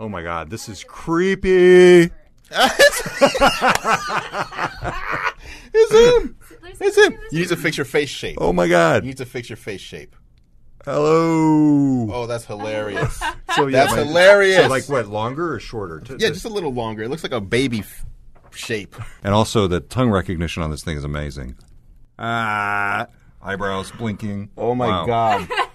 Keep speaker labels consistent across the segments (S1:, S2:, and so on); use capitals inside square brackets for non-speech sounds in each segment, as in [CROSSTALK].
S1: Oh my god, this is creepy. [LAUGHS]
S2: It's him. It's him. You need to fix your face shape.
S1: Oh my god.
S2: You need to fix your face shape.
S1: Hello.
S2: Oh, that's hilarious. [LAUGHS]
S1: so yeah,
S2: That's
S1: my-
S2: hilarious.
S1: So like what, longer or shorter? To-
S2: yeah,
S1: to-
S2: just a little longer. It looks like a baby f- shape.
S1: and also the tongue recognition on this thing is amazing. Ah, eyebrows blinking.
S2: Oh my
S1: Wow.
S2: god. [LAUGHS]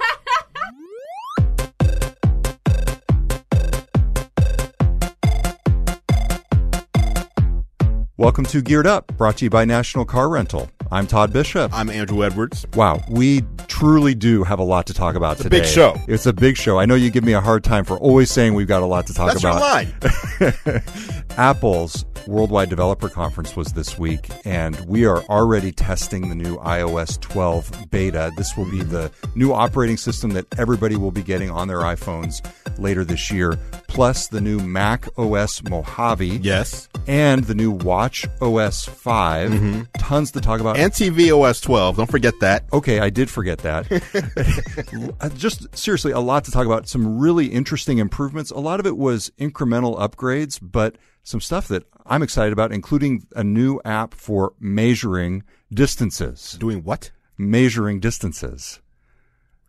S1: Welcome to Geared Up, brought to you by National Car Rental. I'm Todd Bishop.
S2: I'm Andrew Edwards.
S1: Wow, we truly do have a lot to talk about today.
S2: It's a
S1: today.
S2: big show.
S1: It's a big show. I know you give me a hard time for always saying we've got a lot to talk
S2: That's your
S1: about.
S2: line. [LAUGHS]
S1: Apple's Worldwide Developer Conference was this week, and we are already testing the new iOS 12 beta. This will be the new operating system that everybody will be getting on their iPhones later this year, plus the new Mac OS Mojave
S2: Yes.
S1: and the new Watch OS 5. Mm-hmm. Tons to talk about.
S2: And TV OS 12. Don't forget that.
S1: Okay, I did forget that. [LAUGHS] Uh, Just seriously, a lot to talk about. Some really interesting improvements. A lot of it was incremental upgrades, but some stuff that I'm excited about, including a new app for measuring distances.
S2: Doing what?
S1: Measuring distances.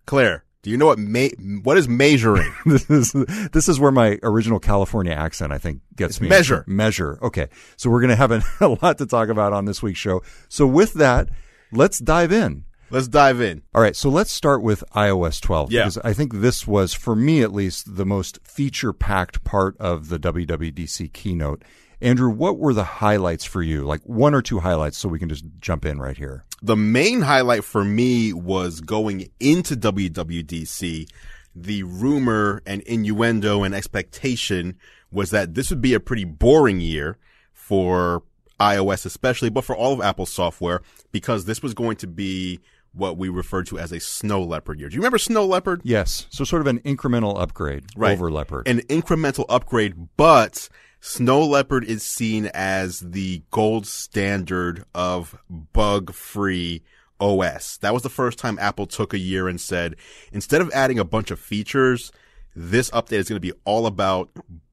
S2: Claire, do you know what ma- what is measuring? [LAUGHS]
S1: This is this is where my original California accent, I think, gets me.
S2: measure.
S1: Measure. Okay, so we're going to have a, [LAUGHS] a lot to talk about on this week's show. So with that, let's dive in.
S2: Let's dive in.
S1: All right, so let's start with iOS 12
S2: Yeah.
S1: because I think this was, for me at least, the most feature-packed part of the WWDC keynote. Andrew, what were the highlights for you? Like one or two highlights, so we can just jump in right here.
S2: The main highlight for me was going into WWDC. The rumor and innuendo and expectation was that this would be a pretty boring year for iOS especially, but for all of Apple's software because this was going to be what we refer to as a snow leopard year. Do you remember snow leopard?
S1: Yes, so sort of an incremental upgrade
S2: Right.
S1: over Leopard.
S2: An incremental upgrade, but Snow Leopard is seen as the gold standard of bug free OS. That was the first time Apple took a year and said, instead of adding a bunch of features, this update is going to be all about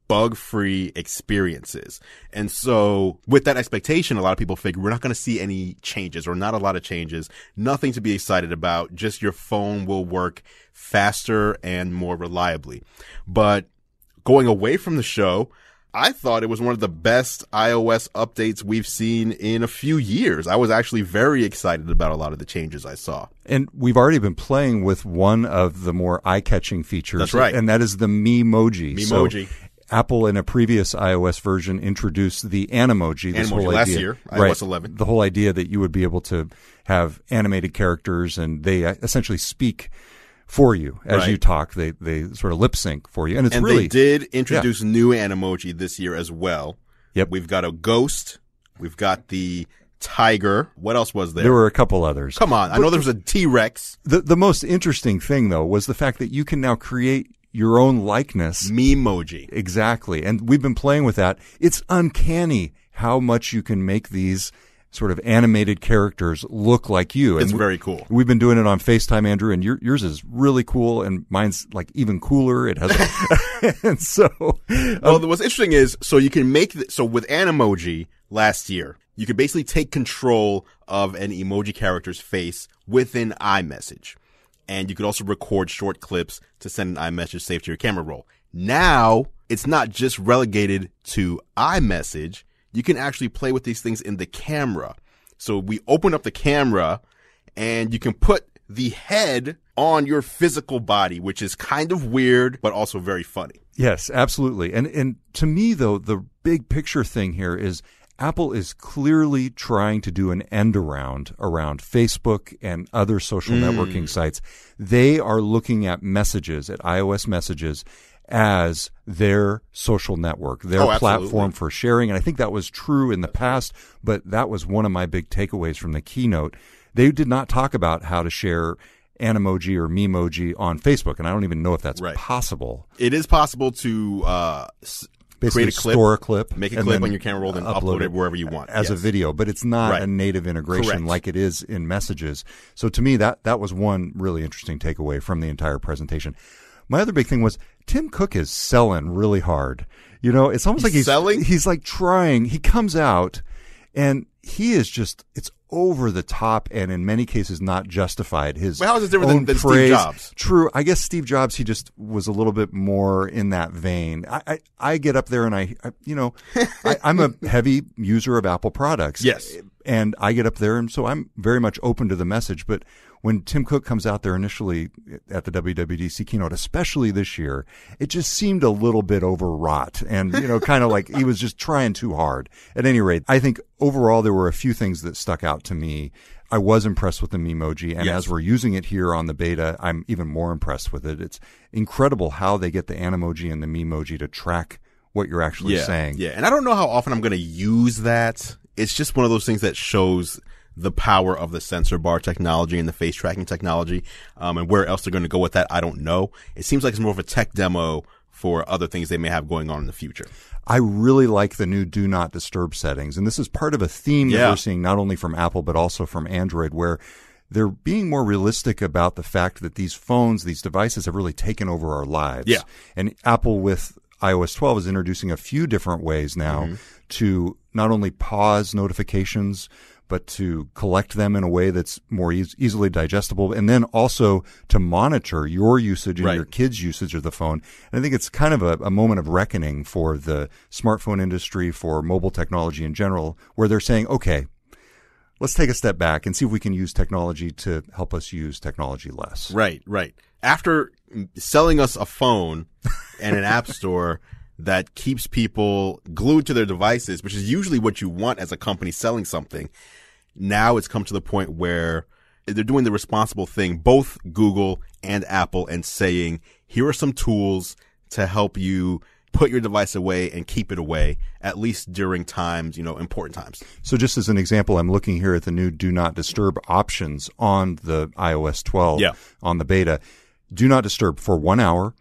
S2: bug free experiences. And so with that expectation, a lot of people figure we're not going to see any changes or not a lot of changes, nothing to be excited about. Just your phone will work faster and more reliably. But going away from the show, I thought it was one of the best iOS updates we've seen in a few years. I was actually very excited about a lot of the changes I saw.
S1: And we've already been playing with one of the more eye-catching features.
S2: That's right.
S1: And that is the Memoji. So
S2: Memoji.
S1: Apple in a previous iOS version introduced the Animoji. This
S2: Animoji
S1: whole
S2: last
S1: idea,
S2: year,
S1: right,
S2: iOS 11.
S1: The whole idea that you would be able to have animated characters and they uh, essentially speak for you as
S2: Right.
S1: you talk. They they sort of lip sync for you, and it's
S2: And
S1: really
S2: they did introduce new Animoji this year as well.
S1: Yep.
S2: We've got a ghost. We've got the tiger. What else was there?
S1: there were a couple others.
S2: Come on. I know there was a T-Rex.
S1: The the most interesting thing though was the fact that you can now create your own likeness
S2: Memoji.
S1: Exactly. And we've been playing with that. It's uncanny how much you can make these sort of animated characters look like you.
S2: It's very cool.
S1: We've been doing it on FaceTime, Andrew, and your, yours is really cool, and mine's like even cooler. It has, a, and [LAUGHS] [LAUGHS] so
S2: Well, um, what's interesting is, so you can make, th- so with Animoji last year, you could basically take control of an emoji character's face within iMessage. And you could also record short clips to send an iMessage saved to your camera roll. Now, it's not just relegated to iMessage. You can actually play with these things in the camera. So we open up the camera and you can put the head on your physical body, which is kind of weird, but also very funny.
S1: Yes, absolutely. And and to me though, the big picture thing here is Apple is clearly trying to do an end around around Facebook and other social
S2: Mm.
S1: networking sites. They are looking at messages, at iOS messages as their social network, their
S2: Oh,
S1: platform for sharing. And I think that was true in the past, but that was one of my big takeaways from the keynote. They did not talk about how to share Animoji or Memoji on Facebook, and I don't even know if that's
S2: Right.
S1: possible
S2: It is possible to uh, s-
S1: basically
S2: create a clip,
S1: store a clip,
S2: make a clip on your camera roll, and upload, it wherever you want
S1: as a video. But it's not
S2: Right.
S1: a native integration
S2: Correct.
S1: like it is in Messages. So to me, that that was one really interesting takeaway from the entire presentation. My other big thing was Tim Cook is selling really hard. You know, it's almost
S2: He's
S1: like he's
S2: selling?
S1: He's like trying. He comes out and he is just it's over the top and in many cases not justified. His
S2: But how is it different than- than Steve Jobs?
S1: True. I guess Steve Jobs he just was a little bit more in that vein. I I, I get up there and I, I you know [LAUGHS] I, I'm a heavy user of Apple products.
S2: Yes.
S1: And I get up there and so I'm very much open to the message, but when Tim Cook comes out there initially at the WWDC keynote, especially this year, it just seemed a little bit overwrought and, you know, kind of like he was just trying too hard. At any rate, I think overall there were a few things that stuck out to me. I was impressed with the Memoji, and
S2: Yes.
S1: as we're using it here on the beta, I'm even more impressed with it. It's incredible how they get the Animoji and the Memoji to track what you're actually
S2: yeah,
S1: saying.
S2: Yeah, and I don't know how often I'm going to use that. It's just one of those things that shows the power of the sensor bar technology and the face tracking technology. Um, and where else they're going to go with that, I don't know. It seems like it's more of a tech demo for other things they may have going on in the future.
S1: I really like the new do not disturb settings. And this is part of a theme that we're seeing not only from Apple, but also from Android, where they're being more realistic about the fact that these phones, these devices have really taken over our lives.
S2: Yeah.
S1: And Apple with iOS 12 is introducing a few different ways now
S2: Mm-hmm.
S1: to not only pause notifications, but to collect them in a way that's more eas easily digestible, and then also to monitor your usage and
S2: Right.
S1: your kids' usage of the phone. And I think it's kind of a, a moment of reckoning for the smartphone industry, for mobile technology in general, where they're saying, okay, let's take a step back and see if we can use technology to help us use technology less.
S2: Right, right. After selling us a phone [LAUGHS] and an app store that keeps people glued to their devices, which is usually what you want as a company selling something, now it's come to the point where they're doing the responsible thing, both Google and Apple, and saying, here are some tools to help you put your device away and keep it away, at least during times, you know, important times.
S1: So, just as an example, I'm looking here at the new Do Not Disturb options on the iOS 12
S2: Yeah.
S1: on the beta. Do not disturb for one hour.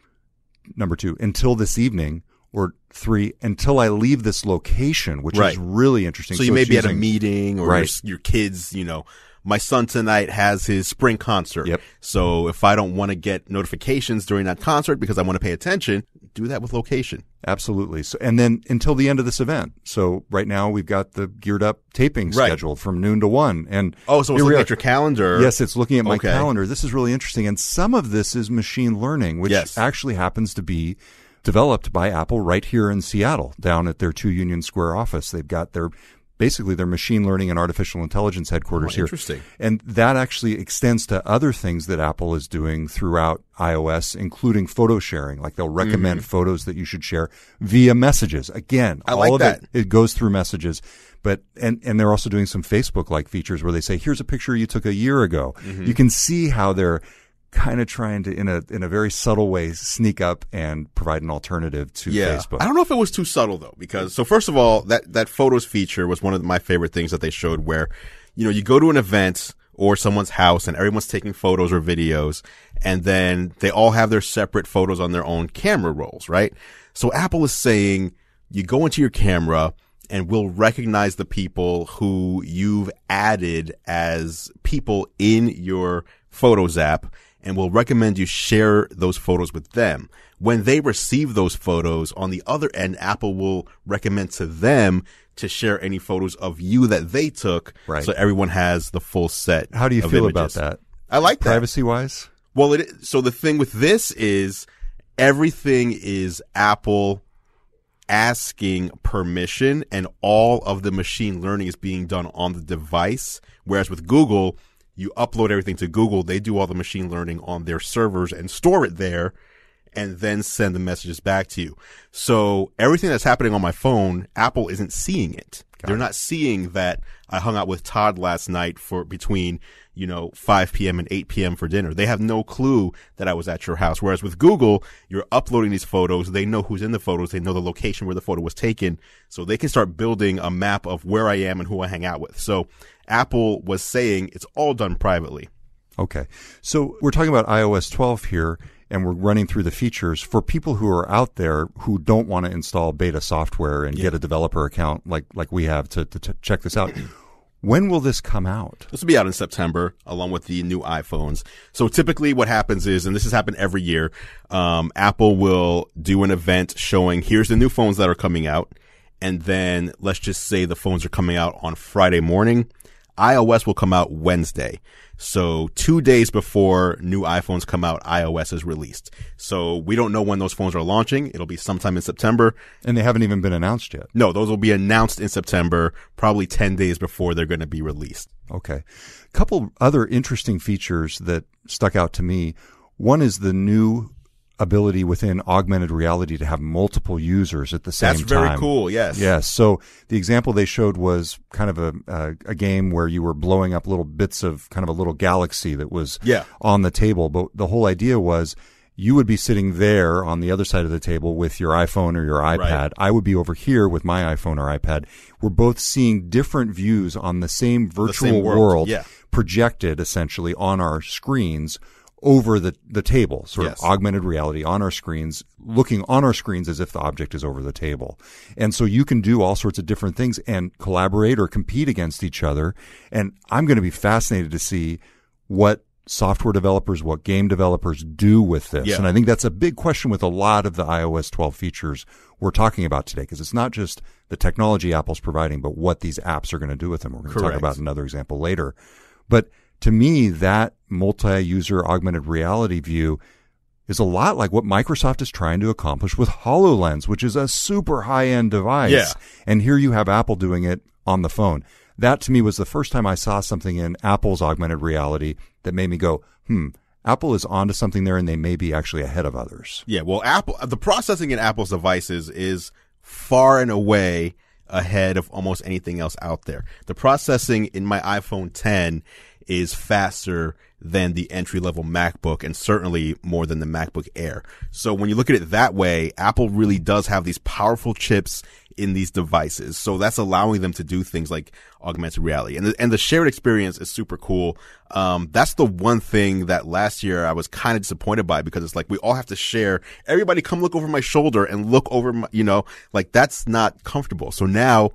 S1: Number two, until this evening. Or three, until I leave this location, which
S2: Right.
S1: is really interesting.
S2: So you may be at a meeting or
S1: Right.
S2: your, your kids, you know, my son tonight has his spring concert.
S1: Yep.
S2: So if I don't want to get notifications during that concert because I want to pay attention, do that with location.
S1: Absolutely. So, and then until the end of this event. So right now we've got the geared up taping
S2: Right.
S1: scheduled from noon to one. And
S2: Oh, so it's looking at your calendar.
S1: Yes, it's looking at my
S2: Okay.
S1: calendar. This is really interesting. And some of this is machine learning, which
S2: Yes.
S1: actually happens to be developed by Apple right here in Seattle, down at their two Union Square office. They've got their basically their machine learning and artificial intelligence headquarters
S2: Oh,
S1: here.
S2: interesting.
S1: And that actually extends to other things that Apple is doing throughout iOS, including photo sharing. Like they'll recommend photos that you should share via messages. Again,
S2: Mm-hmm. I
S1: all
S2: like
S1: of
S2: that.
S1: it it goes through messages but and and they're also doing some facebook like features where they say here's a picture you took a year ago
S2: Mm-hmm.
S1: you can see how they're kind of trying to in a in a very subtle way sneak up and provide an alternative to
S2: Yeah.
S1: facebook
S2: I don't know if it was too subtle though, because so first of all, that that photos feature was one of my favorite things that they showed where, you know, you go to an event or someone's house and everyone's taking photos or videos and then they all have their separate photos on their own camera rolls, right? So Apple is saying you go into your camera and we'll recognize the people who you've added as people in your photos app and will recommend you share those photos with them. When they receive those photos on the other end, Apple will recommend to them to share any photos of you that they took.
S1: Right.
S2: So everyone has the full set.
S1: how do you feel
S2: images.
S1: about that
S2: I like that.
S1: privacy wise
S2: Well, it, so the thing with this is everything is Apple asking permission and all of the machine learning is being done on the device. Whereas with Google, you upload everything to Google. They do all the machine learning on their servers and store it there and then send the messages back to you. So everything that's happening on my phone, Apple isn't seeing it. They're not seeing that I hung out with Todd last night for between, you know, 5 p.m. and 8 p.m. for dinner. They have no clue that I was at your house. Whereas with Google, you're uploading these photos. They know who's in the photos. They know the location where the photo was taken. So they can start building a map of where I am and who I hang out with. So Apple was saying it's all done privately.
S1: Okay. So we're talking about iOS 12 here, and we're running through the features for people who are out there who don't want to install beta software and get a developer account like like we have to, to, to check this out. [CLEARS THROAT] When will this come out?
S2: This will be out in September along with the new iPhones. So typically what happens is, and this has happened every year, um, Apple will do an event showing here's the new phones that are coming out. And then let's just say the phones are coming out on Friday morning. iOS will come out Wednesday. So two days before new iPhones come out, iOS is released. So we don't know when those phones are launching. It'll be sometime in September.
S1: And they haven't even been announced yet.
S2: No, those will be announced in September, probably 10 days before they're going to be released.
S1: Okay. A couple other interesting features that stuck out to me. One is the new ability within augmented reality to have multiple users at the same
S2: That's
S1: time.
S2: That's very cool. Yes.
S1: Yes. So the example they showed was kind of a, a a game where you were blowing up little bits of kind of a little galaxy that was
S2: Yeah.
S1: on the table. But the whole idea was you would be sitting there on the other side of the table with your iPhone or your iPad.
S2: Right.
S1: I would be over here with my iPhone or iPad. We're both seeing different views on the same virtual
S2: same world.
S1: world
S2: Yeah.
S1: projected essentially on our screens over the, the table, sort
S2: Yes.
S1: of augmented reality on our screens, looking on our screens as if the object is over the table. And so you can do all sorts of different things and collaborate or compete against each other. And I'm going to be fascinated to see what software developers, what game developers do with this.
S2: Yeah.
S1: And I think that's a big question with a lot of the iOS 12 features we're talking about today, because it's not just the technology Apple's providing, but what these apps are going to do with them. We're going to talk about another example later. But to me, that multi-user augmented reality view is a lot like what Microsoft is trying to accomplish with HoloLens, which is a super high-end device.
S2: Yeah.
S1: And here you have Apple doing it on the phone. That to me was the first time I saw something in Apple's augmented reality that made me go, hmm, Apple is onto something there and they may be actually ahead of others.
S2: Yeah, well, Apple, the processing in Apple's devices is far and away ahead of almost anything else out there. The processing in my iPhone 10 is faster than the entry level MacBook and certainly more than the MacBook Air. So when you look at it that way, Apple really does have these powerful chips in these devices. So that's allowing them to do things like augmented reality and the, and the shared experience is super cool. Um, that's the one thing that last year I was kind of disappointed by because it's like we all have to share. Everybody come look over my shoulder and look over my, you know, like that's not comfortable. So now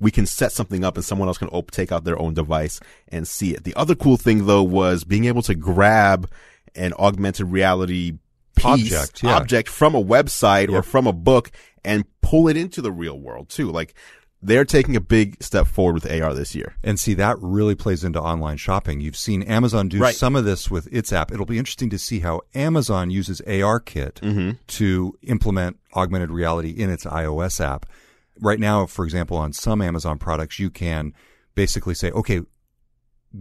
S2: we can set something up and someone else can op- take out their own device and see it. The other cool thing though was being able to grab an augmented reality piece,
S1: Object, yeah.
S2: object from a website or from a book and pull it into the real world too. Like they're taking a big step forward with AR this year.
S1: And see, that really plays into online shopping. You've seen Amazon do
S2: Right.
S1: some of this with its app. It'll be interesting to see how Amazon uses ARKit
S2: Mm-hmm.
S1: to implement augmented reality in its iOS app. Right now, for example, on some Amazon products, you can basically say, okay,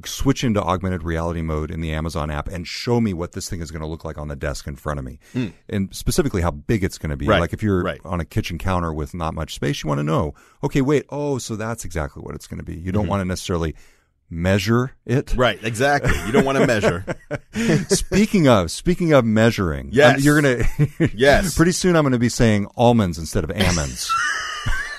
S1: switch into augmented reality mode in the Amazon app and show me what this thing is going to look like on the desk in front of me. And specifically how big it's going to be.
S2: Right,
S1: Like if you're
S2: right.
S1: on a kitchen counter with not much space, you want to know, okay, wait, oh, so that's exactly what it's going to be. You don't want to necessarily measure it.
S2: Mm-hmm. Right, exactly. You don't want to measure. [LAUGHS]
S1: speaking of, speaking of measuring,
S2: Yes.
S1: I'm- you're going to,
S2: Yes. [LAUGHS]
S1: pretty soon I'm going to be saying almonds instead of almonds. [LAUGHS]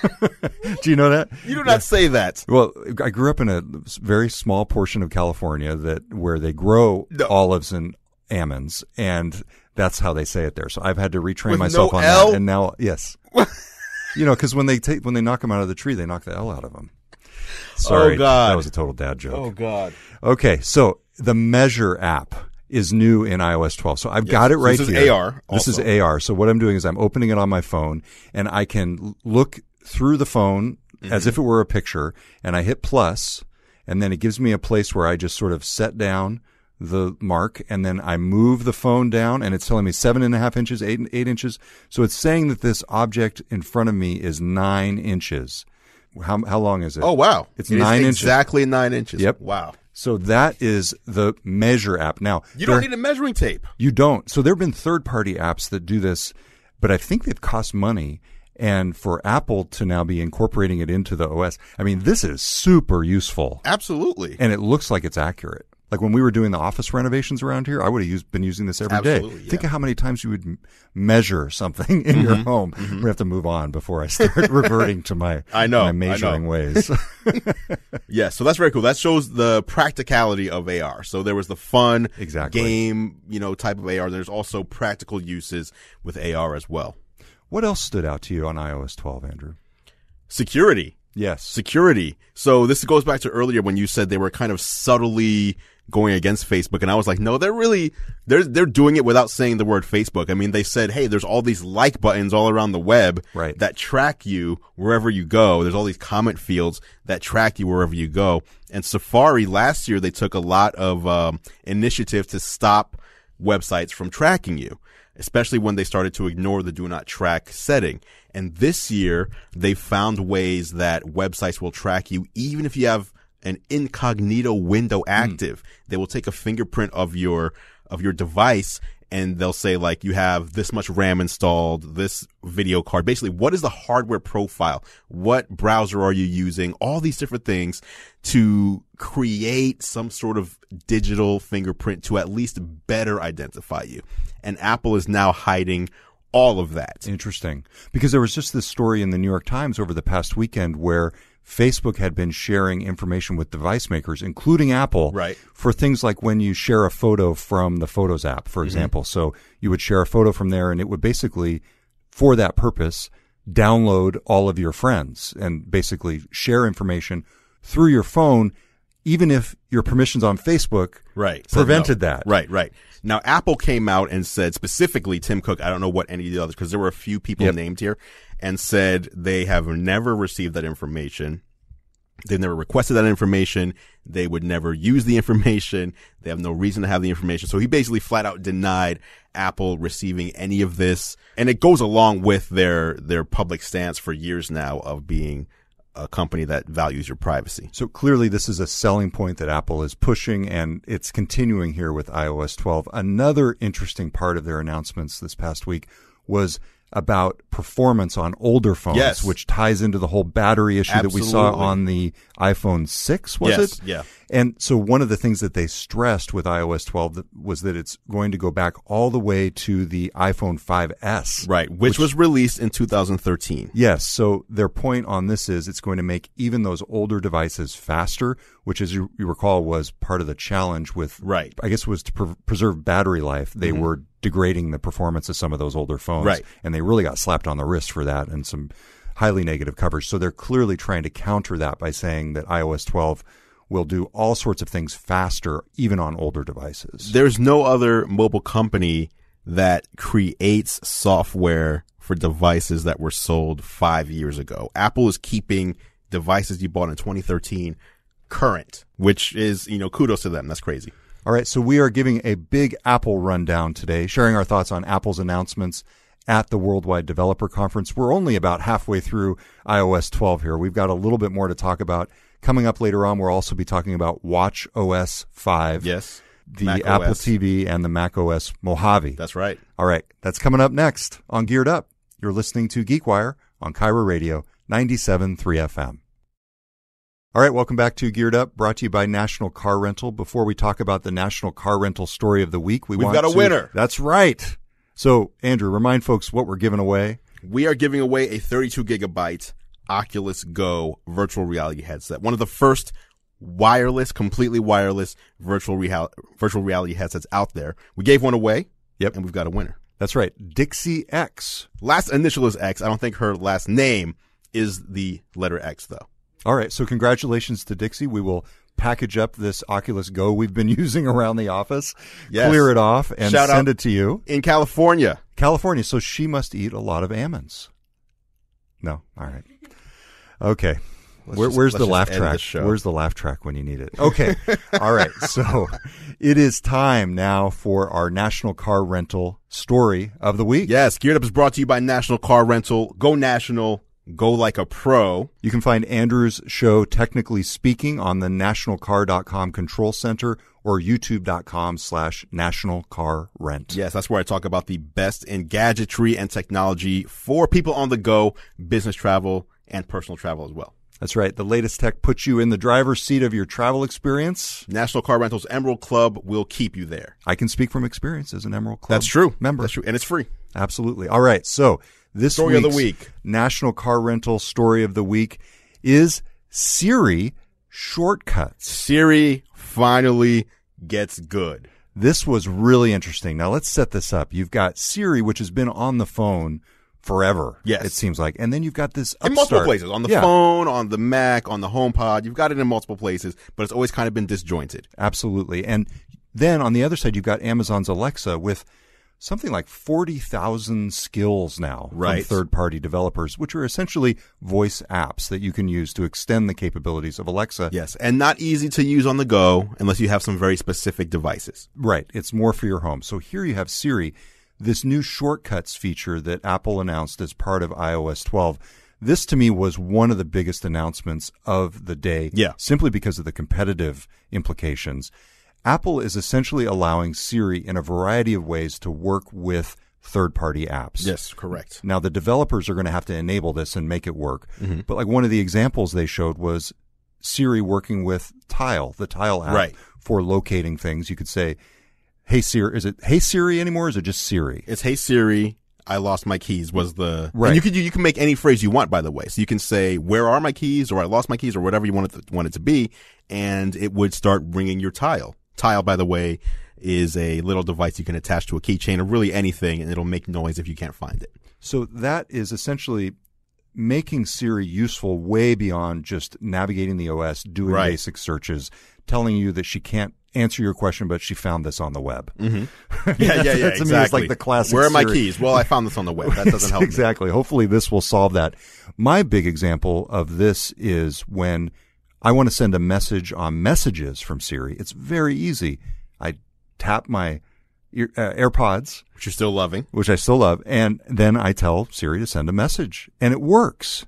S1: [LAUGHS] Do you know that?
S2: You do not say that.
S1: Well, I grew up in a very small portion of California that where they grow
S2: No.
S1: olives and almonds, and that's how they say it there. So I've had to retrain
S2: With
S1: myself
S2: no
S1: on
S2: L?
S1: that, and now yes, [LAUGHS] you know, because when they take when they knock them out of the tree, they knock the L out of them. Sorry,
S2: Oh, God.
S1: that was a total dad joke.
S2: Oh God.
S1: Okay, so the Measure app is new in iOS 12. So I've got it
S2: so
S1: right
S2: this is
S1: here.
S2: AR
S1: This is. AR. So what I'm doing is I'm opening it on my phone and I can look through the phone
S2: Mm-hmm.
S1: as if it were a picture and I hit plus and then it gives me a place where I just sort of set down the mark and then I move the phone down and it's telling me seven and a half inches, eight, eight inches. So it's saying that this object in front of me is nine inches. How, how long is it?
S2: Oh wow.
S1: It's
S2: It
S1: nine inches.
S2: Exactly nine inches.
S1: Yep.
S2: Wow.
S1: So that is the Measure app. Now,
S2: You don't need a measuring tape.
S1: you don't. So there have been third party apps that do this, but I think they've cost money. And for Apple to now be incorporating it into the OS, I mean, this is super useful
S2: Absolutely.
S1: and it looks like it's accurate. Like when we were doing the office renovations around here, I would have used, been using this every day.
S2: Absolutely,
S1: Think
S2: yeah.
S1: of how many times you would m- measure something in your
S2: Mm-hmm.
S1: home. We're gonna have to move on before I start [LAUGHS] reverting to my
S2: I know,
S1: my
S2: I
S1: measuring
S2: know.
S1: ways. [LAUGHS] [LAUGHS]
S2: Yeah, so that's very cool. That shows the practicality of AR. So there was the fun
S1: Exactly.
S2: game, you know, type of AR. There's also practical uses with AR as well.
S1: What else stood out to you on iOS 12, Andrew?
S2: Security.
S1: Yes.
S2: security. So this goes back to earlier when you said they were kind of subtly going against Facebook, and I was like, no, they're really they're they're doing it without saying the word Facebook. I mean, they said, hey, there's all these like buttons all around the web
S1: Right.
S2: that track you wherever you go. There's all these comment fields that track you wherever you go. And Safari last year they took a lot of um, initiative to stop websites from tracking you, especially when they started to ignore the do not track setting. And this year they found ways that websites will track you even if you have an incognito window hmm. active. They will take a fingerprint of your of your device and they'll say like you have this much RAM installed, this video card. Basically, what is the hardware profile? What browser are you using? All these different things to create some sort of digital fingerprint to at least better identify you. And Apple is now hiding all of that.
S1: Interesting. Because there was just this story in the New York Times over the past weekend where Facebook had been sharing information with device makers, including Apple,
S2: Right.
S1: for things like when you share a photo from the Photos app, for mm-hmm. example. So you would share a photo from there and it would basically, for that purpose, download all of your friends and basically share information through your phone, even if your permissions on Facebook
S2: Right.
S1: Prevented
S2: no.
S1: that.
S2: Right, right. Now, Apple came out and said specifically, Tim Cook, I don't know what any of the others, because there were a few people
S1: Yep.
S2: named here, and said they have never received that information. They've never requested that information. They would never use the information. They have no reason to have the information. So he basically flat out denied Apple receiving any of this. And it goes along with their, their public stance for years now of being a company that values your privacy.
S1: So clearly, this is a selling point that Apple is pushing, and it's continuing here with iOS 12. Another interesting part of their announcements this past week was about performance on older phones,
S2: Yes.
S1: which ties into the whole battery issue that we saw on the iPhone 6, was
S2: Yes,
S1: it?
S2: yeah.
S1: And so one of the things that they stressed with iOS 12 was that it's going to go back all the way to the iPhone 5S.
S2: Right. Which, was released in 2013.
S1: Yes. So their point on this is it's going to make even those older devices faster, which, as you, you recall, was part of the challenge with,
S2: Right.
S1: I guess, was to pre- preserve battery life. They mm-hmm. were degrading the performance of some of those older phones,
S2: Right.
S1: And they really got slapped on the wrist for that and some highly negative coverage. So they're clearly trying to counter that by saying that iOS 12 will do all sorts of things faster, even on older devices.
S2: There's no other mobile company that creates software for devices that were sold five years ago. Apple is keeping devices you bought in 2013 current, which is, you know, kudos to them. That's crazy.
S1: All right, so we are giving a big Apple rundown today, sharing our thoughts on Apple's announcements at the Worldwide Developer Conference. We're only about halfway through iOS 12 here. We've got a little bit more to talk about. Coming up later on, we'll also be talking about Watch OS 5,
S2: Yes.
S1: the
S2: Mac
S1: Apple
S2: OS.
S1: TV, and the Mac OS Mojave.
S2: That's right.
S1: All right, that's coming up next on Geared Up. You're listening to GeekWire on KIRO Radio 97.3 FM. All right, welcome back to Geared Up, brought to you by National Car Rental. Before we talk about the National Car Rental story of the week, we
S2: We've
S1: want
S2: got a
S1: to-
S2: winner.
S1: That's right. So, Andrew, remind folks what we're giving away.
S2: We are giving away a 32 gigabyte Oculus Go virtual reality headset. One of the first wireless, completely wireless virtual virtual reality headsets out there. We gave one away.
S1: Yep.
S2: And we've got a winner.
S1: That's right, Dixie X.
S2: Last initial is X. I don't think her last name is the letter X though.
S1: All right, so congratulations to Dixie. We will package up this Oculus Go we've been [LAUGHS] using around the office,
S2: Yes.
S1: clear it off, and
S2: Shout
S1: send it to you.
S2: In California.
S1: California, so she must eat a lot of almonds. No, all right, okay. Where,
S2: just-
S1: where's the laugh track?
S2: show.
S1: Where's the laugh track when you need it? Okay, all right. [LAUGHS] So it is time now for our national car rental story of the week.
S2: Yes, Geared Up is brought to you by National Car Rental. Go national. Go like a pro.
S1: You can find Andrew's show, Technically Speaking, on the nationalcar.com control center or youtube.com slash national car rent.
S2: Yes, that's where I talk about the best in gadgetry and technology for people on the go, business travel, and personal travel as well.
S1: That's right. The latest tech puts you in the driver's seat of your travel experience.
S2: National Car Rental's Emerald Club will keep you there.
S1: I can speak from experience as an Emerald Club
S2: That's true.
S1: member.
S2: That's true. And it's free.
S1: Absolutely. All right. So this
S2: Story of the week.
S1: National Car Rental Story of the Week is Siri shortcuts.
S2: Siri finally gets good.
S1: This was really interesting. Now let's set this up. You've got Siri, which has been on the phone forever.
S2: Yes.
S1: It seems like. And then you've got this
S2: in multiple places on the
S1: Yeah,
S2: phone, on the Mac, on the HomePod. You've got it in multiple places, but it's always kind of been disjointed.
S1: Absolutely. And then on the other side, you've got Amazon's Alexa with something like 40,000 skills now
S2: Right.
S1: from third party developers, which are essentially voice apps that you can use to extend the capabilities of Alexa.
S2: Yes, and not easy to use on the go unless you have some very specific devices.
S1: Right. It's more for your home. So here you have Siri, this new shortcuts feature that Apple announced as part of iOS 12. This to me was one of the biggest announcements of the day.
S2: Yeah.
S1: Simply because of the competitive implications. Apple is essentially allowing Siri in a variety of ways to work with third party apps.
S2: Yes, correct.
S1: Now the developers are going to have to enable this and make it work.
S2: Mm-hmm.
S1: But like one of the examples they showed was Siri working with Tile, the Tile app
S2: Right.
S1: for locating things. You could say, "Hey Siri," is it "Hey Siri" anymore? Or is it just Siri?
S2: It's Hey Siri, I lost my keys was the
S1: Right.
S2: And you could you can make any phrase you want by the way. So you can say where are my keys or I lost my keys or whatever you want it to, want it to be, and it would start ringing your tile. Tile, by the way, is a little device you can attach to a keychain or really anything, and it'll make noise if you can't find it.
S1: So that is essentially making Siri useful way beyond just navigating the OS, doing
S2: Right.
S1: basic searches, telling you that she can't answer your question, but she found this on the web. Mm-hmm. [LAUGHS]
S2: Yeah, yeah, yeah.
S1: to me,
S2: exactly.
S1: it's like the classic
S2: Where are my
S1: Siri.
S2: keys? Well, I found this on the web. That doesn't help. [LAUGHS] me.
S1: exactly. Hopefully, this will solve that. My big example of this is when I want to send a message on messages from Siri. It's very easy. I tap my ear, uh, AirPods,
S2: Which you're still loving.
S1: which I still love, and then I tell Siri to send a message, and it works.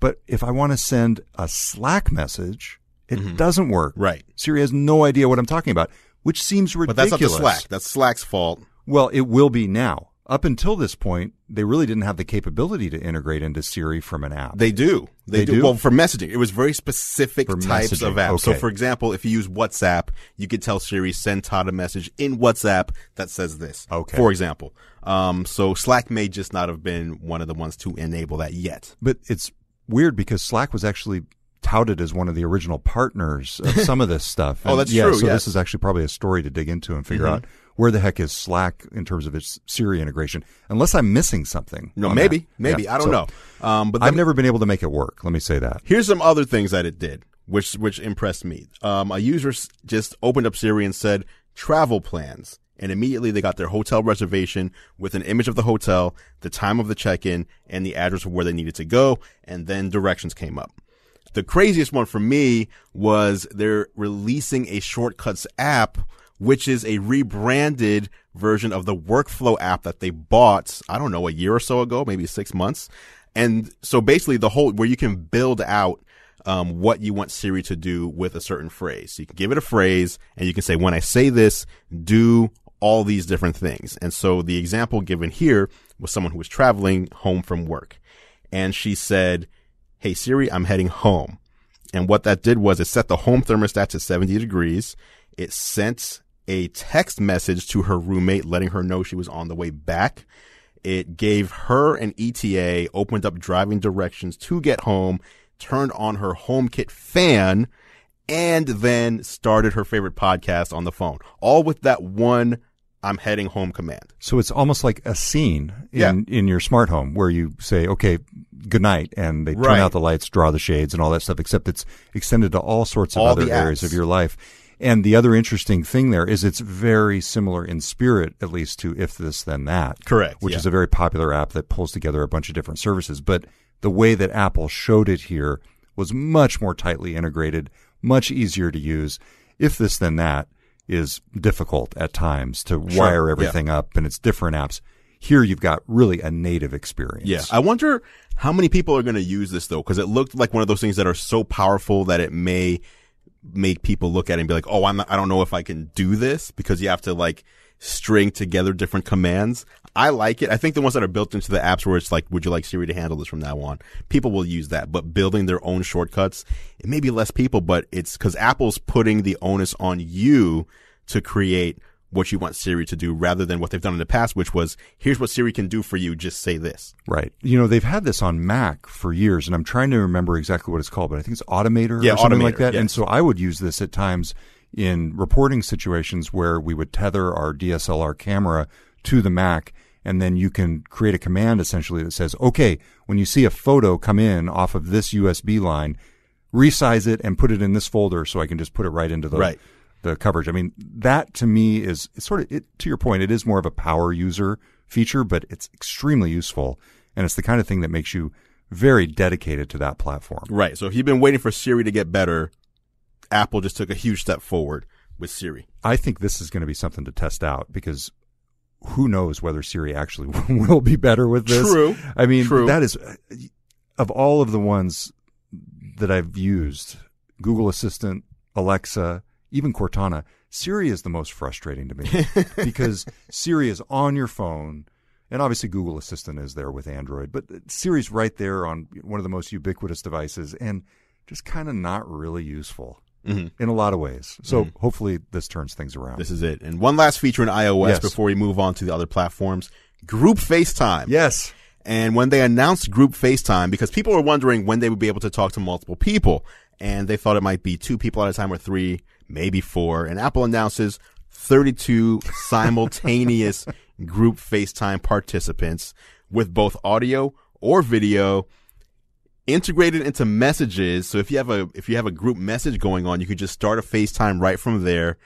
S1: But if I want to send a Slack message, it doesn't work.
S2: Mm-hmm. Right.
S1: Siri has no idea what I'm talking about, which seems ridiculous.
S2: But that's up to Slack. That's Slack's fault.
S1: Well, it will be now. Up until this point, they really didn't have the capability to integrate into Siri from an app.
S2: They do. They,
S1: They
S2: do.
S1: do?
S2: Of for messaging. It was very specific
S1: For
S2: types
S1: messaging,
S2: of apps. So, for example, if you use WhatsApp, you could tell Siri send Todd a message in WhatsApp that says this.
S1: Okay.
S2: For example, um, so Slack may just not have been one of the ones to enable that yet.
S1: but it's weird because Slack was actually touted as one of the original partners of [LAUGHS] some of this stuff.
S2: Oh,
S1: And
S2: that's
S1: yeah,
S2: true,
S1: So
S2: yes. Mm-hmm.
S1: this is actually probably a story to dig into and figure out where the heck is Slack in terms of its Siri integration. Unless I'm missing something.
S2: No, maybe,
S1: that.
S2: maybe
S1: Yeah,
S2: I don't
S1: so
S2: know. Um, but
S1: I've never been able to make it work. Let me say that.
S2: Here's some other things that it did, which which impressed me. Um, a user just opened up Siri and said travel plans, and immediately they got their hotel reservation with an image of the hotel, the time of the check-in, and the address of where they needed to go, and then directions came up. The craziest one for me was they're releasing a shortcuts app, which is a rebranded version of the workflow app that they bought, I don't know, a year or so ago, maybe six months. And so basically the whole, where you can build out, um, what you want Siri to do with a certain phrase. So you can give it a phrase and you can say, when I say this, do all these different things. And so the example given here was someone who was traveling home from work and she said, Hey Siri, I'm heading home. And what that did was it set the home thermostat to 70 degrees. It sent a text message to her roommate letting her know she was on the way back. It gave her an ETA, opened up driving directions to get home, turned on her HomeKit fan, and then started her favorite podcast on the phone. All with that one I'm heading home command.
S1: So it's almost like a scene in,
S2: Yeah.
S1: in your smart home where you say, okay, good night. And they turn
S2: Right.
S1: out the lights, draw the shades and all that stuff, except it's extended to all sorts of
S2: All
S1: other areas of your life. And the other interesting thing there is it's very similar in spirit, at least to If This Then That.
S2: Correct,
S1: Which
S2: yeah.
S1: is a very popular app that pulls together a bunch of different services. But the way that Apple showed it here was much more tightly integrated, much easier to use. If This Then That is difficult at times to wire
S2: yeah.
S1: everything up and it's different apps. Here you've got really a native experience.
S2: Yeah. I wonder how many people are going to use this though, because it looked like one of those things that are so powerful that it may make people look at it and be like, "Oh, I'm not, I don't know if I can do this," because you have to like string together different commands. I like it. I think the ones that are built into the apps where it's like, "Would you like Siri to handle this from now on?" People will use that, but building their own shortcuts, it may be less people, but it's because Apple's putting the onus on you to create what you want Siri to do rather than what they've done in the past, which was, here's what Siri can do for you. Just say this.
S1: Right. You know, they've had this on Mac for years, and I'm trying to remember exactly what it's called, but I think it's Automator
S2: Yeah,
S1: or something
S2: Automator,
S1: like that.
S2: yes.
S1: And so I would use this at times in reporting situations where we would tether our DSLR camera to the Mac and then you can create a command essentially that says, okay, when you see a photo come in off of this USB line, resize it and put it in this folder so I can just put it right into the
S2: Right.
S1: The coverage. I mean, that to me is it's sort of it, to your point. It is more of a power user feature, but it's extremely useful, and it's the kind of thing that makes you very dedicated to that platform.
S2: Right. So if you've been waiting for Siri to get better, Apple just took a huge step forward with Siri.
S1: I think this is going to be something to test out because who knows whether Siri actually [LAUGHS] will be better with this.
S2: True.
S1: I mean,
S2: True.
S1: that is of all of the ones that I've used, Google Assistant, Alexa, even Cortana, Siri is the most frustrating to me [LAUGHS] because Siri is on your phone. And obviously, Google Assistant is there with Android, but Siri's right there on one of the most ubiquitous devices and just kind of not really useful
S2: Mhm.
S1: in a lot of ways. So hopefully, this turns things around.
S2: This is it. And one last feature in iOS
S1: Yes.
S2: before we move on to the other platforms. Group FaceTime.
S1: yes.
S2: And when they announced group FaceTime, because people were wondering when they would be able to talk to multiple people, and they thought it might be two people at a time or three, maybe four. And Apple announces 32 [LAUGHS] simultaneous group FaceTime participants with both audio or video integrated into messages. So if you have a, if you have a group message going on, you could just start a FaceTime right from there.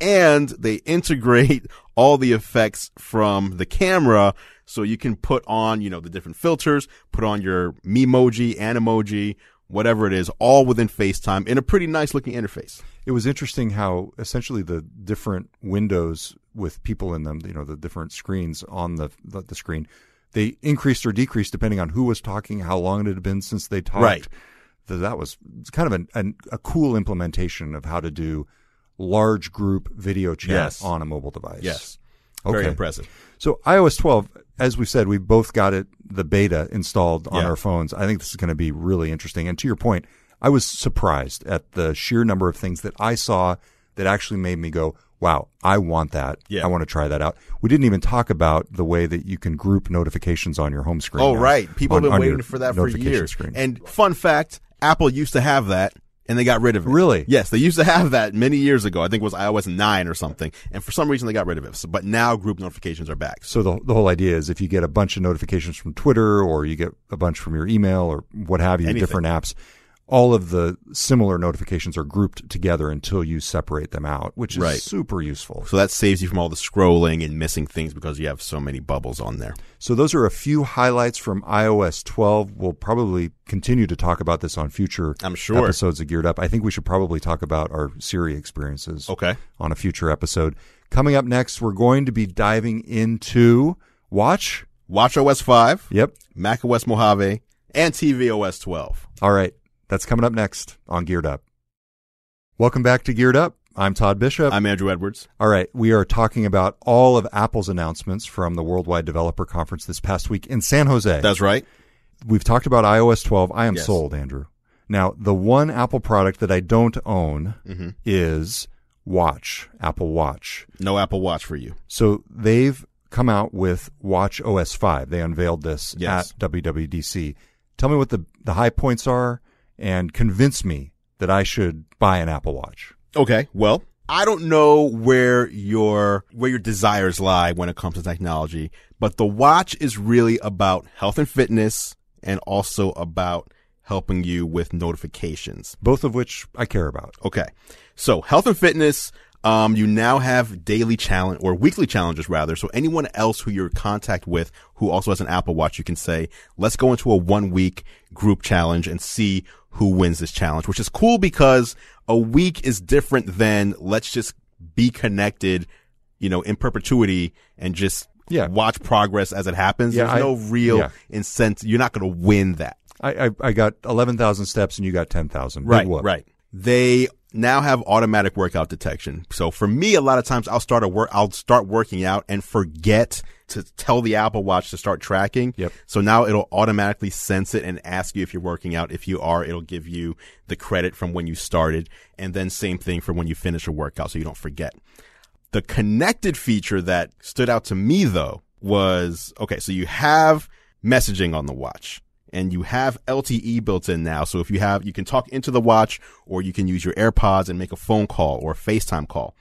S2: And they integrate [LAUGHS] all the effects from the camera. So you can put on, you know, the different filters, put on your Memoji, Animoji, whatever it is, all within FaceTime in a pretty nice looking interface.
S1: It was interesting how essentially the different windows with people in them, you know, the different screens on the the, the screen, they increased or decreased depending on who was talking, how long it had been since they talked.
S2: Right.
S1: Th- That was kind of an, an, a cool implementation of how to do large group video chat
S2: Yes.
S1: on a mobile device.
S2: Yes.
S1: Okay.
S2: Very impressive.
S1: So iOS 12, as we said, we both got it the beta installed on
S2: Yeah.
S1: our phones. I think this is going to be really interesting. And to your point, I was surprised at the sheer number of things that I saw that actually made me go, "Wow, I want that.
S2: Yeah.
S1: I want to try that out." We didn't even talk about the way that you can group notifications on your home screen.
S2: Oh,
S1: now,
S2: right. People
S1: on-
S2: have been waiting for that for years.
S1: Screen.
S2: And fun fact, Apple used to have that and they got rid of it.
S1: Really?
S2: Yes, they used to have that many years ago. I think it was iOS 9 or something. And for some reason they got rid of it. So, but now group notifications are back.
S1: So the the whole idea is if you get a bunch of notifications from Twitter or you get a bunch from your email or what have you,
S2: Anything.
S1: different apps, all of the similar notifications are grouped together until you separate them out, which is
S2: Right.
S1: super useful.
S2: So that saves you from all the scrolling and missing things because you have so many bubbles on there.
S1: So those are a few highlights from iOS 12. We'll probably continue to talk about this on future
S2: I'm sure.
S1: episodes of Geared Up. I think we should probably talk about our Siri experiences
S2: Okay.
S1: on a future episode. Coming up next, we're going to be diving into Watch.
S2: Watch OS 5,
S1: Yep.
S2: Mac OS Mojave, and TV OS 12.
S1: All right. That's coming up next on Geared Up. Welcome back to Geared Up. I'm Todd Bishop.
S2: I'm Andrew Edwards.
S1: All right. We are talking about all of Apple's announcements from the Worldwide Developer Conference this past week in San Jose.
S2: That's right.
S1: We've talked about iOS 12. I am
S2: Yes.
S1: sold, Andrew. Now, the one Apple product that I don't own
S2: Mm-hmm.
S1: is Watch, Apple Watch.
S2: No Apple Watch for you.
S1: So they've come out with Watch OS 5. They unveiled this
S2: Yes.
S1: at WWDC. Tell me what the, the high points are and convince me that I should buy an Apple Watch.
S2: Okay. Well, I don't know where your where your desires lie when it comes to technology, but the watch is really about health and fitness and also about helping you with notifications.
S1: Both of which I care about.
S2: Okay. So health and fitness, um, you now have daily challenge or weekly challenges rather. So anyone else who you're in contact with who also has an Apple Watch, you can say, let's go into a one week group challenge and see who wins this challenge, which is cool because a week is different than let's just be connected, you know, in perpetuity and just
S1: Yeah.
S2: watch progress as it happens.
S1: Yeah,
S2: There's
S1: I-
S2: no real
S1: yeah.
S2: incentive. You're not going to win that.
S1: I, I, I got 11,000 steps and you got 10,000.
S2: Right, right. They now have automatic workout detection. So for me, a lot of times I'll start a work, I'll start working out and forget to tell the Apple Watch to start tracking.
S1: Yep.
S2: So now it'll automatically sense it and ask you if you're working out. If you are, it'll give you the credit from when you started. And then same thing for when you finish a workout so you don't forget. The connected feature that stood out to me though was, okay, so you have messaging on the watch and you have LTE built in now. So if you have, you can talk into the watch or you can use your AirPods and make a phone call or a FaceTime call.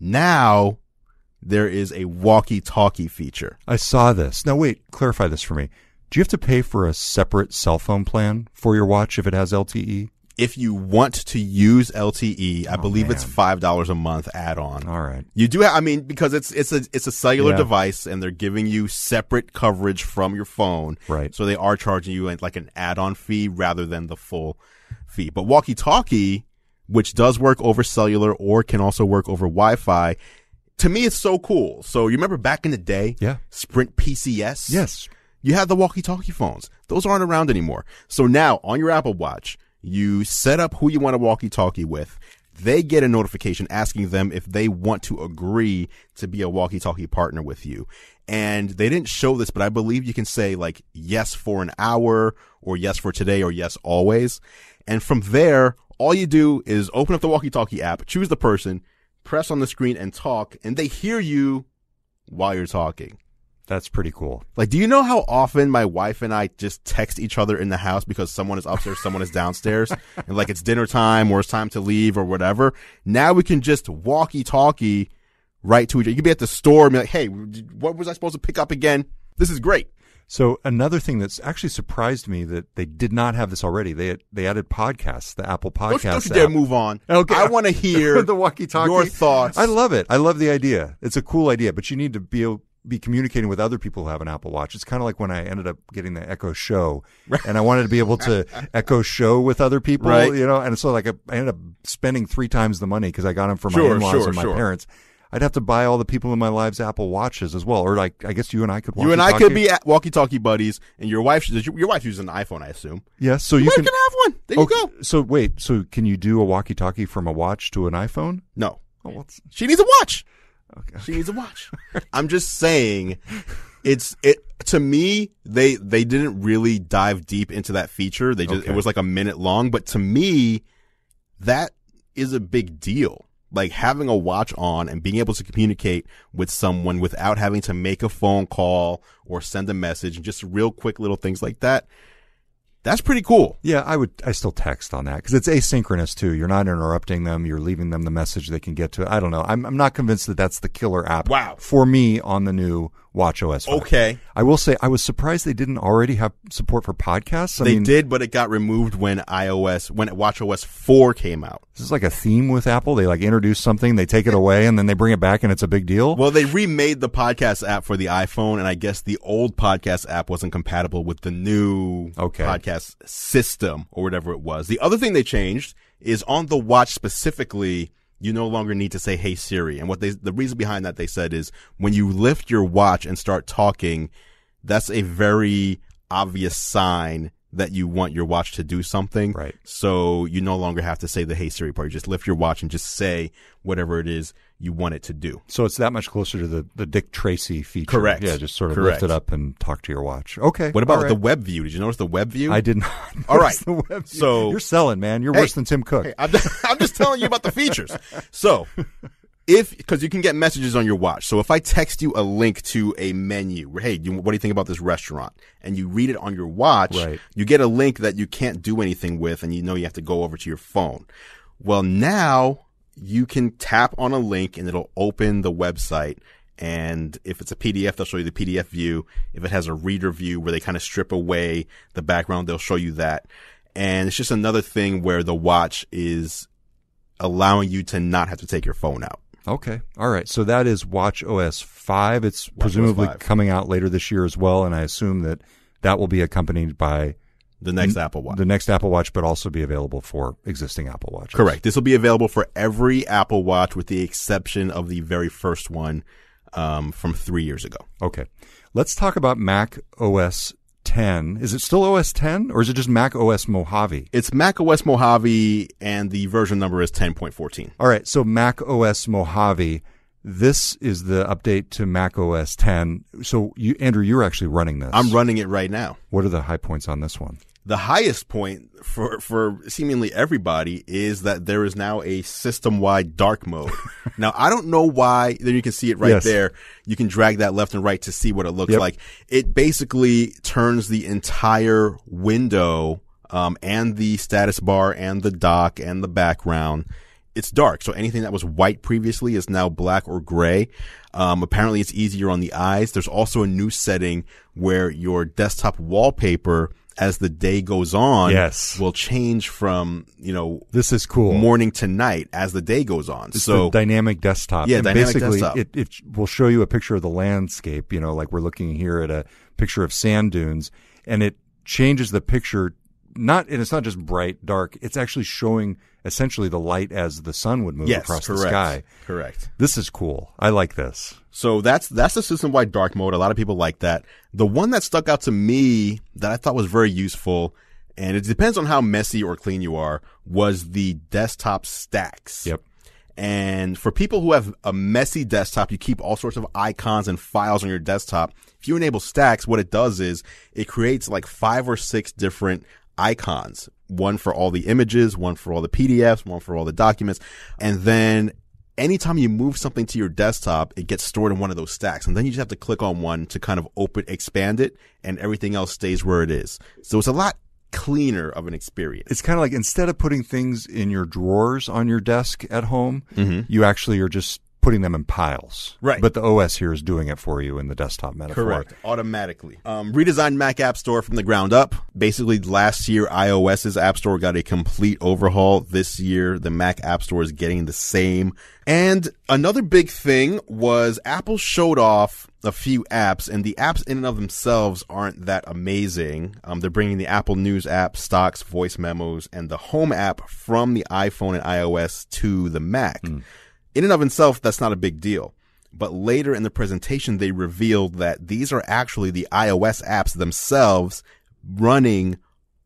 S2: Now there is a walkie-talkie feature.
S1: I saw this. Now, wait, clarify this for me. Do you have to pay for a separate cell phone plan for your watch if it has? LTE?
S2: If you want to use LTE, I oh, believe it's five dollars a month add-on.
S1: All right.
S2: You do have, I mean, because it's it's a it's a cellular
S1: Yeah.
S2: device, and they're giving you separate coverage from your phone.
S1: Right.
S2: So they are charging you like an add-on fee rather than the full fee. But walkie-talkie, which does work over cellular or can also work over Wi-Fi, to me it's so cool. So you remember back in the day,
S1: Yeah.
S2: Sprint PCS.
S1: Yes.
S2: You had the walkie-talkie phones. Those aren't around anymore. So now on your Apple Watch, you set up who you want to walkie-talkie with. They get a notification asking them if they want to agree to be a walkie-talkie partner with you. And they didn't show this, but I believe you can say like yes for an hour or yes for today or yes always. And from there, all you do is open up the walkie-talkie app, choose the person, press on the screen and talk, and they hear you while you're talking.
S1: That's pretty cool.
S2: Like, do you know how often my wife and I just text each other in the house because someone is upstairs, someone is downstairs, [LAUGHS] and like it's dinner time or it's time to leave or whatever? Now we can just walkie talkie right to each other. You can be at the store and be like, hey, what was I supposed to pick up again? This is great.
S1: So another thing that's actually surprised me that they did not have this already. They they added podcasts, the Apple
S2: Don't, don't you dare move on.
S1: Okay.
S2: I want to [LAUGHS] hear
S1: the walkie-talkie.
S2: your thoughts.
S1: I love it. I love the idea. It's a cool idea, but you need to be able, be communicating with other people who have an Apple Watch. It's kind of like when I ended up getting the Echo Show, and I wanted to be able to [LAUGHS] Echo Show with other people,
S2: Right.
S1: you know. And so, like, I, ended up spending three times the money because I got them for my
S2: Sure,
S1: in-laws
S2: sure,
S1: and my
S2: sure.
S1: parents. I'd have to buy all the people in my lives Apple Watches as well, or like I guess you and I could.
S2: you and I could be at walkie-talkie buddies, and your wife, your wife uses an iPhone, I assume.
S1: Yes, so you
S2: You
S1: can.
S2: can have one. There you
S1: Okay,
S2: go.
S1: So wait, so can you do a walkie-talkie from a watch to an iPhone?
S2: No,
S1: Oh, what's
S2: She needs a watch.
S1: Okay?
S2: She needs a watch. [LAUGHS] I'm just saying, it's it to me. They they didn't really dive deep into that feature. They just
S1: Okay.
S2: it was like a minute long, but to me, that is a big deal. Like having a watch on and being able to communicate with someone without having to make a phone call or send a message, and just real quick little things like that. That's pretty cool.
S1: Yeah, I would. I still text on that because it's asynchronous too. You're not interrupting them. You're leaving them the message they can get to. it. I don't know. I'm, I'm not convinced that that's the killer app.
S2: Wow.
S1: For me on the new Watch OS. 5.
S2: Okay.
S1: I will say I was surprised they didn't already have support for podcasts. I
S2: they
S1: mean,
S2: did, but it got removed when iOS, when WatchOS 4 came out.
S1: This is like a theme with Apple. They like introduce something, they take it away, and then they bring it back, and it's a big deal.
S2: Well, they remade the podcast app for the iPhone, and I guess the old podcast app wasn't compatible with the new
S1: Okay.
S2: podcast system or whatever it was. The other thing they changed is on the watch specifically, you no longer need to say "Hey Siri." And what they the reason behind that they said is when you lift your watch and start talking, that's a very obvious sign that you want your watch to do something.
S1: Right.
S2: So you no longer have to say the "Hey Siri" part. You just lift your watch and just say whatever it is you want it to do.
S1: so it's that much closer to the, the Dick Tracy feature.
S2: Correct.
S1: Yeah, just sort of
S2: Correct.
S1: lift it up and talk to your watch. Okay.
S2: What about
S1: right.
S2: the web view? Did you notice the web view?
S1: I did not. [LAUGHS]
S2: All right.
S1: The web view.
S2: So-
S1: you're selling, man. You're
S2: Hey.
S1: worse than Tim Cook.
S2: Hey, I'm, I'm just telling you about the features. So, if because you can get messages on your watch. So if I text you a link to a menu, hey, you, what do you think about this restaurant? And you read it on your watch,
S1: Right.
S2: you get a link that you can't do anything with, and you know you have to go over to your phone. Well, now you can tap on a link and it'll open the website. And if it's a PDF, they'll show you the PDF view. If it has a reader view where they kind of strip away the background, they'll show you that. And it's just another thing where the watch is allowing you to not have to take your phone out.
S1: Okay. All right. So that is Watch OS 5. It's presumably
S2: 5.
S1: coming out later this year as well. And I assume that that will be accompanied by
S2: The next Apple Watch.
S1: the next Apple Watch, but also be available for existing Apple Watches.
S2: Correct. This will be available for every Apple Watch with the exception of the very first one um, from three years ago.
S1: Okay. Let's talk about Mac OS 10. Is it still OS 10 or is it just Mac OS Mojave?
S2: It's Mac OS Mojave and the version number is 10.14.
S1: All right. So Mac OS Mojave. This is the update to Mac OS 10. So you, Andru, you're actually running this.
S2: I'm running it right now.
S1: What are the high points on this one?
S2: The highest point for, for seemingly everybody is that there is now a system wide dark mode. [LAUGHS] now, I don't know why, there you can see it right
S1: Yes.
S2: there. You can drag that left and right to see what it looks
S1: Yep.
S2: like. It basically turns the entire window, um, and the status bar and the dock and the background it's dark. So anything that was white previously is now black or gray. Um, apparently it's easier on the eyes. There's also a new setting where your desktop wallpaper as the day goes on
S1: Yes.
S2: will change from, you know,
S1: This is cool.
S2: morning to night as the day goes on.
S1: It's
S2: so
S1: dynamic desktop.
S2: Yeah,
S1: And
S2: dynamic
S1: basically,
S2: desktop.
S1: It, it will show you a picture of the landscape. You know, like we're looking here at a picture of sand dunes, and it changes the picture. Not, and it's not just bright, dark. It's actually showing essentially the light as the sun would move
S2: yes,
S1: across
S2: correct.
S1: the sky.
S2: Correct.
S1: This is cool. I like this.
S2: So that's that's the system wide dark mode. A lot of people like that. The one that stuck out to me that I thought was very useful, and it depends on how messy or clean you are, was the desktop stacks.
S1: Yep.
S2: And for people who have a messy desktop, you keep all sorts of icons and files on your desktop. If you enable stacks, what it does is it creates like five or six different icons. One for all the images, one for all the PDFs, one for all the documents. And then anytime you move something to your desktop, it gets stored in one of those stacks. And then you just have to click on one to kind of open, expand it, and everything else stays where it is. So it's a lot cleaner of an experience.
S1: It's kind of like instead of putting things in your drawers on your desk at home, mm-hmm. you actually are just putting them in piles.
S2: Right.
S1: But the OS here is doing it for you in the desktop metaphor.
S2: Correct. Automatically. Um, redesigned Mac App Store from the ground up. Basically, last year, iOS's App Store got a complete overhaul. This year, the Mac App Store is getting the same. And another big thing was Apple showed off a few apps, and the apps in and of themselves aren't that amazing. Um, they're bringing the Apple News app, Stocks, Voice Memos, and the Home app from the iPhone and iOS to the Mac. In and of itself, that's not a big deal. But later in the presentation, they revealed that these are actually the iOS apps themselves running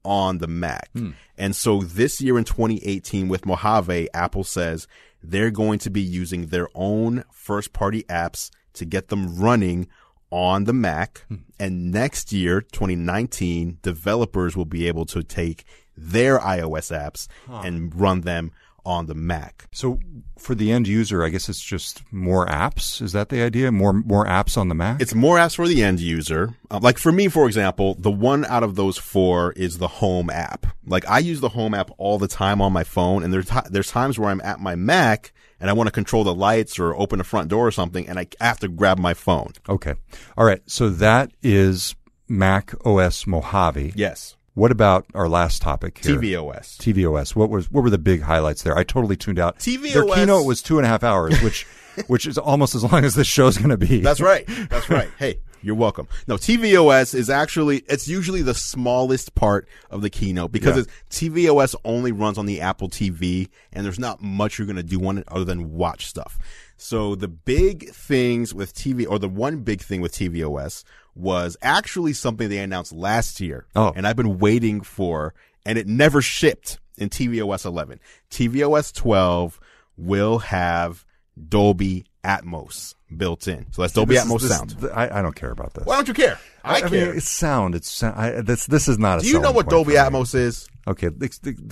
S2: on the Mac. Hmm. And so this year in 2018 with Mojave, Apple says they're going to be using their own first party apps to get them running on the Mac. Hmm. And next year, 2019, developers will be able to take their iOS apps and run them on the Mac.
S1: So for the end user, I guess it's just more apps. Is that the idea? More more apps on the Mac?
S2: It's more apps for the end user. Uh, like for me, for example, the one out of those four is the home app. Like I use the home app all the time on my phone and there's, ti there's times where I'm at my Mac and I want to control the lights or open the front door or something and I have to grab my phone.
S1: okay. All right. So that is Mac OS Mojave.
S2: Yes.
S1: What about our last topic here?
S2: tvOS.
S1: tvOS. What was what were the big highlights there? I totally tuned out.
S2: tvOS
S1: Their keynote was two and a half hours, which [LAUGHS] which is almost as long as this show's going to be.
S2: That's right. That's right. [LAUGHS] Hey, you're welcome. No, tvOS is actually, it's usually the smallest part of the keynote because
S1: Yeah.
S2: tvOS only runs on the Apple TV and there's not much you're going to do on it other than watch stuff. So the big things with TV, or the one big thing with tvOS was actually something they announced last year.
S1: Oh.
S2: And I've been waiting for, and it never shipped in tvOS 11. tvOS 12 will have Dolby Atmos built in. So that's Dolby
S1: This is-
S2: Atmos
S1: this-
S2: sound.
S1: th- I, I don't care about this.
S2: Why don't you care? I,
S1: mean,
S2: care.
S1: it's sound. It's sound. I, this. This is not a.
S2: Do you know what Dolby. Atmos is?
S1: Okay,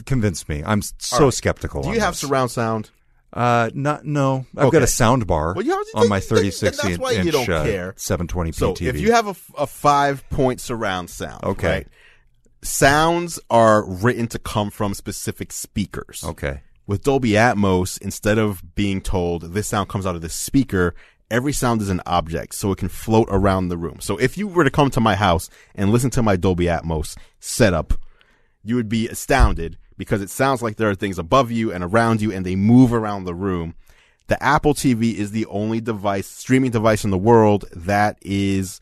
S1: convince me. I'm so
S2: right.
S1: skeptical.
S2: Do you have
S1: this.
S2: surround sound?
S1: Uh, not no. I've
S2: Okay.
S1: got a sound bar
S2: Well, you
S1: on my
S2: then- then
S1: 3060
S2: you
S1: inch
S2: don't
S1: uh,
S2: care.
S1: 720p
S2: So
S1: TV.
S2: if you have a, a five point surround sound,
S1: Okay.
S2: right, sounds are written to come from specific speakers.
S1: okay,
S2: With Dolby Atmos, instead of being told this sound comes out of this speaker, every sound is an object, so it can float around the room. So if you were to come to my house and listen to my Dolby Atmos setup, you would be astounded because it sounds like there are things above you and around you and they move around the room. The Apple TV is the only device, streaming device in the world that is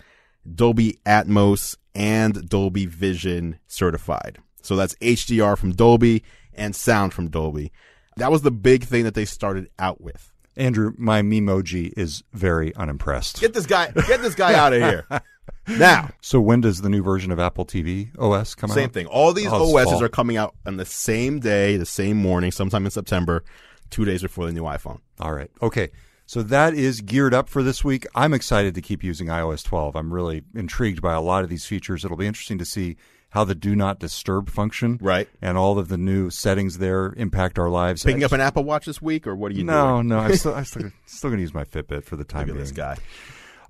S2: Dolby Atmos and Dolby Vision certified. So that's HDR from Dolby and sound from Dolby. That was the big thing that they started out with.
S1: Andru, my Memoji is very unimpressed.
S2: Get this guy, get this guy out of here. [LAUGHS] Now,
S1: so when does the new version of Apple TV OS come
S2: same
S1: out?
S2: Same thing. All these
S1: Oh,
S2: OSs
S1: fall.
S2: are coming out on the same day, the same morning, sometime in September, two days before the new iPhone.
S1: All right. Okay. So that is geared up for this week. I'm excited to keep using iOS 12. I'm really intrigued by a lot of these features. It'll be interesting to see how the do not disturb function
S2: Right.
S1: and all of the new settings there impact our lives.
S2: Picking
S1: I
S2: up an Apple Watch this week, or what are you
S1: no,
S2: doing?
S1: no, I'm still, I'm [LAUGHS] still, still going to use my Fitbit for the time
S2: Look
S1: being.
S2: this guy.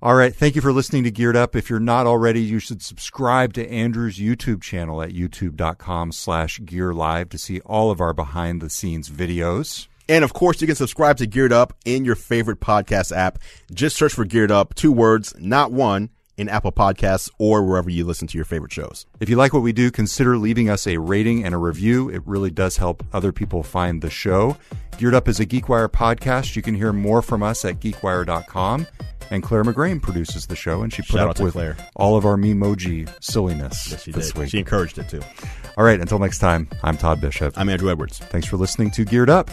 S1: All right. Thank you for listening to Geared Up. If you're not already, you should subscribe to Andru's YouTube channel at youtube.com slash gear live to see all of our behind the scenes videos.
S2: And of course, you can subscribe to Geared Up in your favorite podcast app. Just search for Geared Up, two words, not one, in Apple Podcasts or wherever you listen to your favorite shows.
S1: If you like what we do, consider leaving us a rating and a review. It really does help other people find the show. Geared Up is a GeekWire podcast. You can hear more from us at geekwire.com. And Clare McGrane produces the show, and she put
S2: Shout out
S1: up with
S2: Clare.
S1: all of our Memoji silliness
S2: Yes, she
S1: this
S2: did.
S1: week.
S2: She encouraged it too.
S1: All right, until next time, I'm Todd Bishop.
S2: I'm Andru Edwards.
S1: Thanks for listening to Geared Up.